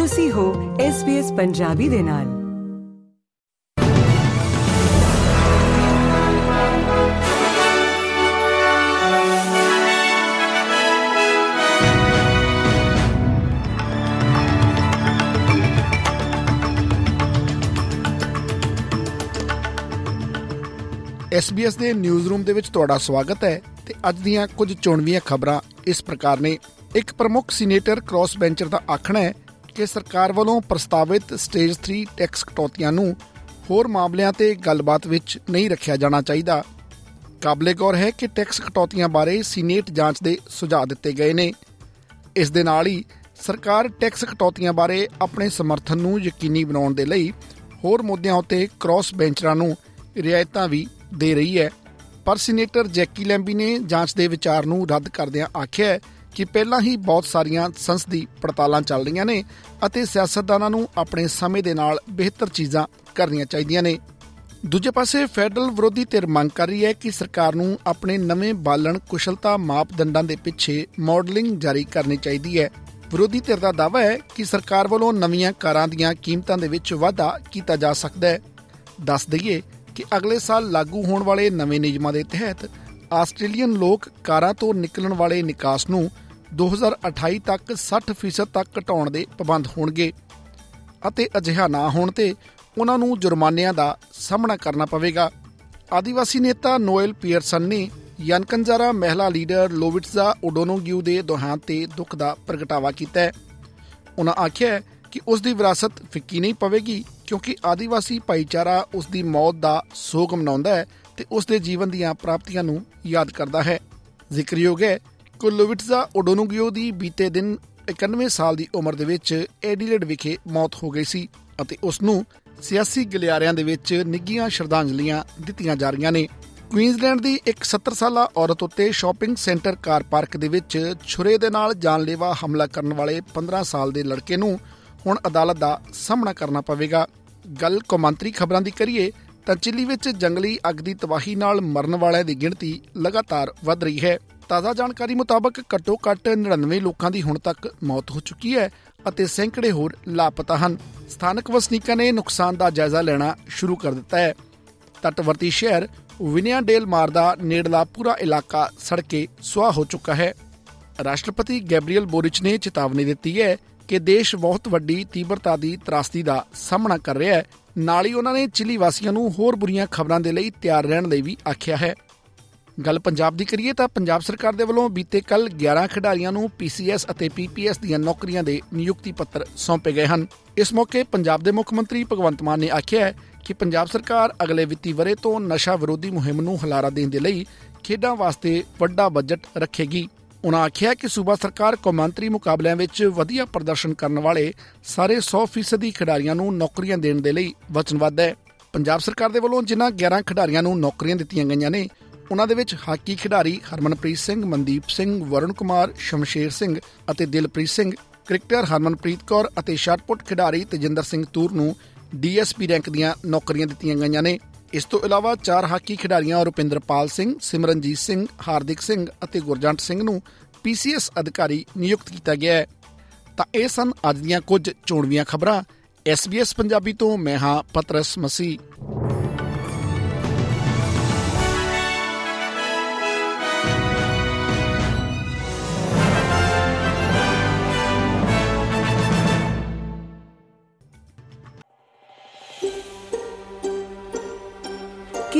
ਤੁਸੀਂ ਹੋ SBS ਪੰਜਾਬੀ ਦੇ ਨਾਲ। SBS ਦੇ ਨਿਊਜ਼ ਰੂਮ ਦੇ ਵਿੱਚ ਤੁਹਾਡਾ ਸਵਾਗਤ ਹੈ ਤੇ ਅੱਜ ਦੀਆਂ ਕੁਝ ਚੋਣਵੀਆਂ ਖਬਰਾਂ ਇਸ ਪ੍ਰਕਾਰ ਨੇ। ਇੱਕ ਪ੍ਰਮੁੱਖ ਸੀਨੇਟਰ ਕ੍ਰਾਸ ਬੈਂਚਰ ਦਾ ਆਖਣਾ ਹੈ ਕਿ ਸਰਕਾਰ ਵੱਲੋਂ ਪ੍ਰਸਤਾਵਿਤ ਸਟੇਜ 3 ਟੈਕਸ ਕਟੌਤੀਆਂ ਨੂੰ ਹੋਰ ਮਾਮਲਿਆਂ ਤੇ ਗੱਲਬਾਤ ਵਿੱਚ ਨਹੀਂ ਰੱਖਿਆ ਜਾਣਾ ਚਾਹੀਦਾ। ਕਾਬਲੇ ਗੌਰ ਹੈ ਕਿ ਟੈਕਸ ਕਟੌਤੀਆਂ ਬਾਰੇ ਸੀਨੇਟ ਜਾਂਚ ਦੇ ਸੁਝਾਅ ਦਿੱਤੇ ਗਏ ਨੇ। ਇਸ ਦੇ ਨਾਲ ਹੀ ਸਰਕਾਰ ਟੈਕਸ ਕਟੌਤੀਆਂ ਬਾਰੇ ਆਪਣੇ ਸਮਰਥਨ ਨੂੰ ਯਕੀਨੀ ਬਣਾਉਣ ਦੇ ਲਈ ਹੋਰ ਮੁੱਦਿਆਂ ਉੱਤੇ ਕ੍ਰਾਸ ਬੈਂਚਰਾਂ ਨੂੰ ਰਿਆਇਤਾਂ ਵੀ ਦੇ ਰਹੀ ਹੈ। ਪਰ ਸੀਨੇਟਰ ਜੈਕੀ ਲੈਂਬੀ ਨੇ ਜਾਂਚ ਦੇ ਵਿਚਾਰ ਨੂੰ ਰੱਦ ਕਰਦਿਆਂ ਆਖਿਆ ਕਿ ਪਹਿਲਾਂ ਹੀ ਬਹੁਤ ਸਾਰੀਆਂ ਸੰਸਦੀ ਪੜਤਾਲਾਂ ਚੱਲ ਰਹੀਆਂ ਨੇ ਅਤੇ ਸਿਆਸਤਦਾਨਾਂ ਨੂੰ ਆਪਣੇ ਸਮੇਂ ਦੇ ਨਾਲ ਬਿਹਤਰ ਚੀਜ਼ਾਂ ਕਰਨੀਆਂ ਚਾਹੀਦੀਆਂ ਨੇ। ਦੂਜੇ ਪਾਸੇ ਫੈਡਰਲ ਵਿਰੋਧੀ ਧਿਰ ਮੰਗ ਕਰ ਰਹੀ ਹੈ ਕਿ ਸਰਕਾਰ ਨੂੰ ਆਪਣੇ ਨਵੇਂ ਬਾਲਣ ਕੁਸ਼ਲਤਾ ਮਾਪਦੰਡਾਂ ਦੇ ਪਿੱਛੇ ਮਾਡਲਿੰਗ ਜਾਰੀ ਕਰਨੀ ਚਾਹੀਦੀ ਹੈ। ਵਿਰੋਧੀ ਧਿਰ ਦਾ ਦਾਅਵਾ ਹੈ ਕਿ ਸਰਕਾਰ ਵੱਲੋਂ ਨਵੀਆਂ ਕਾਰਾਂ ਦੀਆਂ ਕੀਮਤਾਂ ਦੇ ਵਿੱਚ ਵਾਧਾ ਕੀਤਾ ਜਾ ਸਕਦਾ ਹੈ। ਦੱਸ ਦਈਏ ਕਿ ਅਗਲੇ ਸਾਲ ਲਾਗੂ ਹੋਣ ਵਾਲੇ ਨਵੇਂ ਨਿਯਮਾਂ ਦੇ ਤਹਿਤ ਆਸਟ੍ਰੇਲੀਅਨ ਲੋਕ ਕਾਰਾਂ ਤੋਂ ਨਿਕਲਣ ਵਾਲੇ ਨਿਕਾਸ ਨੂੰ 2028 ਤੱਕ 60% ਤੱਕ ਘਟਾਉਣ ਦੇ ਪਾਬੰਦ ਹੋਣਗੇ ਅਤੇ ਅਜਿਹਾ ਨਾ ਹੋਣ ਤੇ ਉਹਨਾਂ ਨੂੰ ਜੁਰਮਾਨਿਆਂ ਦਾ ਸਾਹਮਣਾ ਕਰਨਾ ਪਵੇਗਾ। ਆਦੀਵਾਸੀ ਨੇਤਾ ਨੋਇਲ ਪੀਅਰਸਨ ਨੇ ਯਨਕੰਜਾਰਾ ਮਹਿਲਾ ਲੀਡਰ ਲੋਵਿਟਜ਼ਾ ਓਡੋਨੋਗਿਊ ਦੇ ਦੇਹਾਂਤ ਤੇ ਦੁੱਖ ਦਾ ਪ੍ਰਗਟਾਵਾ ਕੀਤਾ ਹੈ। ਉਹਨਾਂ ਆਖਿਆ ਕਿ ਉਸ ਦੀ ਵਿਰਾਸਤ ਫਿੱਕੀ ਨਹੀਂ ਪਵੇਗੀ ਕਿਉਂਕਿ ਆਦੀਵਾਸੀ ਭਾਈਚਾਰਾ ਉਸ ਦੀ ਮੌਤ ਦਾ ਸੋਗ ਮਨਾਉਂਦਾ ਹੈ ਤੇ ਉਸ ਦੇ ਜੀਵਨ ਦੀਆਂ ਪ੍ਰਾਪਤੀਆਂ ਨੂੰ ਯਾਦ ਕਰਦਾ ਹੈ। ਜ਼ਿਕਰਯੋਗ ਹੈ ਕਿ ਲੋਵਿਟਜ਼ਾ ਓਡੋਨੋਗਿਓ ਦੀ ਬੀਤੇ ਦਿਨ 91 ਸਾਲ ਦੀ ਉਮਰ ਦੇ ਵਿੱਚ ਐਡੀਲੇਡ ਵਿਖੇ ਮੌਤ ਹੋ ਗਈ ਸੀ ਅਤੇ ਉਸ ਨੂੰ ਸਿਆਸੀ ਗਲਿਆਰਿਆਂ ਦੇ ਵਿੱਚ ਨਿੱਘੀਆਂ ਸ਼ਰਧਾਂਜਲੀਆਂ ਦਿੱਤੀਆਂ ਜਾ ਰਹੀਆਂ ਨੇ। ਕੁਈਨਜ਼ਲੈਂਡ ਦੀ ਇੱਕ 70 ਸਾਲਾ ਔਰਤ ਉੱਤੇ ਸ਼ਾਪਿੰਗ ਸੈਂਟਰ ਕਾਰ ਪਾਰਕ ਦੇ ਵਿੱਚ ਛੁਰੇ ਦੇ ਨਾਲ ਜਾਨਲੇਵਾ ਹਮਲਾ ਕਰਨ ਵਾਲੇ 15 ਸਾਲ ਦੇ ਲੜਕੇ ਨੂੰ ਹੁਣ ਅਦਾਲਤ ਦਾ ਸਾਹਮਣਾ ਕਰਨਾ ਪਵੇਗਾ। ਗੱਲ ਕੌਮਾਂਤਰੀ ਖਬਰਾਂ ਦੀ ਕਰੀਏ ਤਾਂ ਚਿਲੀ ਵਿੱਚ ਜੰਗਲੀ ਅੱਗ ਦੀ ਤਬਾਹੀ ਨਾਲ ਮਰਨ ਵਾਲਿਆਂ ਦੀ ਗਿਣਤੀ ਲਗਾਤਾਰ ਵਧ ਰਹੀ ਹੈ। ਤਾਜ਼ਾ ਜਾਣਕਾਰੀ ਮੁਤਾਬਕ ਘੱਟੋ-ਘੱਟ 99 ਲੋਕਾਂ ਦੀ ਹੁਣ ਤੱਕ ਮੌਤ ਹੋ ਚੁੱਕੀ ਹੈ ਅਤੇ ਸੈਂਕੜੇ ਹੋਰ ਲਾਪਤਾ ਹਨ। ਸਥਾਨਕ ਵਸਨੀਕਾਂ ਨੇ ਨੁਕਸਾਨ ਦਾ ਜਾਇਜ਼ਾ ਲੈਣਾ ਸ਼ੁਰੂ ਕਰ ਦਿੱਤਾ ਹੈ। ਤਟਵਰਤੀ ਸ਼ਹਿਰ ਵਿਨੀਆਡੇਲ ਮਾਰ ਦਾ ਨੇੜਲਾ ਪੂਰਾ ਇਲਾਕਾ ਸੜਕੇ ਸੁਆਹ ਹੋ ਚੁੱਕਾ ਹੈ। ਰਾਸ਼ਟਰਪਤੀ ਗੈਬਰੀਅਲ ਬੋਰਿਚ ਨੇ ਚੇਤਾਵਨੀ ਦਿੱਤੀ ਹੈ ਕਿ ਦੇਸ਼ ਬਹੁਤ ਵੱਡੀ ਤੀਬਰਤਾ ਦੀ ਤਰਾਸਦੀ ਦਾ ਸਾਹਮਣਾ ਕਰ ਰਿਹਾ ਹੈ। ਨਾਲ ਹੀ ਉਹਨਾਂ ਨੇ ਚਿਲੀ ਵਾਸੀਆਂ ਨੂੰ ਹੋਰ ਬੁਰੀਆਂ ਖਬਰਾਂ ਦੇ ਲਈ ਤਿਆਰ ਰਹਿਣ ਲਈ ਵੀ ਆਖਿਆ ਹੈ। ਗੱਲ ਪੰਜਾਬ ਦੀ ਕਰੀਏ ਤਾਂ ਪੰਜਾਬ ਸਰਕਾਰ ਦੇ ਵੱਲੋਂ ਬੀਤੇ ਕੱਲ 11 ਖਿਡਾਰੀਆਂ ਨੂੰ ਪੀਸੀਐਸ ਅਤੇ ਪੀਪੀਐਸ ਦੀਆਂ ਨੌਕਰੀਆਂ ਦੇ ਨਿਯੁਕਤੀ ਪੱਤਰ ਸੌਂਪੇ ਗਏ ਹਨ। ਇਸ ਮੌਕੇ ਪੰਜਾਬ ਦੇ ਮੁੱਖ ਮੰਤਰੀ ਭਗਵੰਤ ਮਾਨ ਨੇ ਆਖਿਆ ਹੈ ਕਿ ਪੰਜਾਬ ਸਰਕਾਰ ਅਗਲੇ ਵਿੱਤੀ ਵਰੇ ਤੋਂ ਨਸ਼ਾ ਵਿਰੋਧੀ ਮੁਹਿੰਮ ਨੂੰ ਹੁਲਾਰਾ ਦੇਣ ਦੇ ਲਈ ਖੇਡਾਂ ਵਾਸਤੇ ਵੱਡਾ ਬਜਟ ਰੱਖੇਗੀ। ਉਹਨਾਂ ਆਖਿਆ ਕਿ ਸੂਬਾ ਸਰਕਾਰ ਕੌਮਾਂਤਰੀ ਮੁਕਾਬਲਿਆਂ ਵਿੱਚ ਵਧੀਆ ਪ੍ਰਦਰਸ਼ਨ ਕਰਨ ਵਾਲੇ ਸਾਰੇ 100% ਖਿਡਾਰੀਆਂ ਨੂੰ ਨੌਕਰੀਆਂ ਦੇਣ ਦੇ ਲਈ ਵਚਨਬੱਧ ਹੈ। ਪੰਜਾਬ ਸਰਕਾਰ ਦੇ ਵੱਲੋਂ ਜਿਨ੍ਹਾਂ 11 ਖਿਡਾਰੀਆਂ ਨੂੰ ਨੌਕਰੀਆਂ ਦਿੱਤੀਆਂ ਗਈਆਂ ਨੇ ਉਹਨਾਂ ਦੇ ਵਿੱਚ ਹਾਕੀ ਖਿਡਾਰੀ ਹਰਮਨਪ੍ਰੀਤ ਸਿੰਘ, ਮਨਦੀਪ ਸਿੰਘ, ਵਰੁਣ ਕੁਮਾਰ, ਸ਼ਮਸ਼ੇਰ ਸਿੰਘ ਅਤੇ ਦਿਲਪ੍ਰੀਤ ਸਿੰਘ, ਕ੍ਰਿਕਟਰ ਹਰਮਨਪ੍ਰੀਤ ਕੌਰ ਅਤੇ ਸ਼ਾਟਪੁੱਟ ਖਿਡਾਰੀ ਤੇਜਿੰਦਰ ਸਿੰਘ ਤੂਰ ਨੂੰ ਡੀਐਸਪੀ ਰੈਂਕ ਦੀਆਂ ਨੌਕਰੀਆਂ ਦਿੱਤੀਆਂ ਗਈਆਂ ਨੇ। ਇਸ ਤੋਂ ਇਲਾਵਾ ਚਾਰ ਹਾਕੀ ਖਿਡਾਰੀਆਂ ਰੁਪਿੰਦਰਪਾਲ ਸਿੰਘ, ਸਿਮਰਨਜੀਤ ਸਿੰਘ, ਹਾਰਦਿਕ ਸਿੰਘ ਅਤੇ ਗੁਰਜੰਟ ਸਿੰਘ ਨੂੰ ਪੀਸੀਐਸ ਅਧਿਕਾਰੀ ਨਿਯੁਕਤ ਕੀਤਾ ਗਿਆ ਹੈ। ਤਾਂ ਇਹ ਸਨ ਅੱਜ ਦੀਆਂ ਕੁਝ ਚੋਣਵੀਆਂ ਖਬਰਾਂ। ਐਸਬੀਐਸ ਪੰਜਾਬੀ ਤੋਂ ਮੈਂ ਹਾਂ ਪਤਰਸ ਮਸੀ।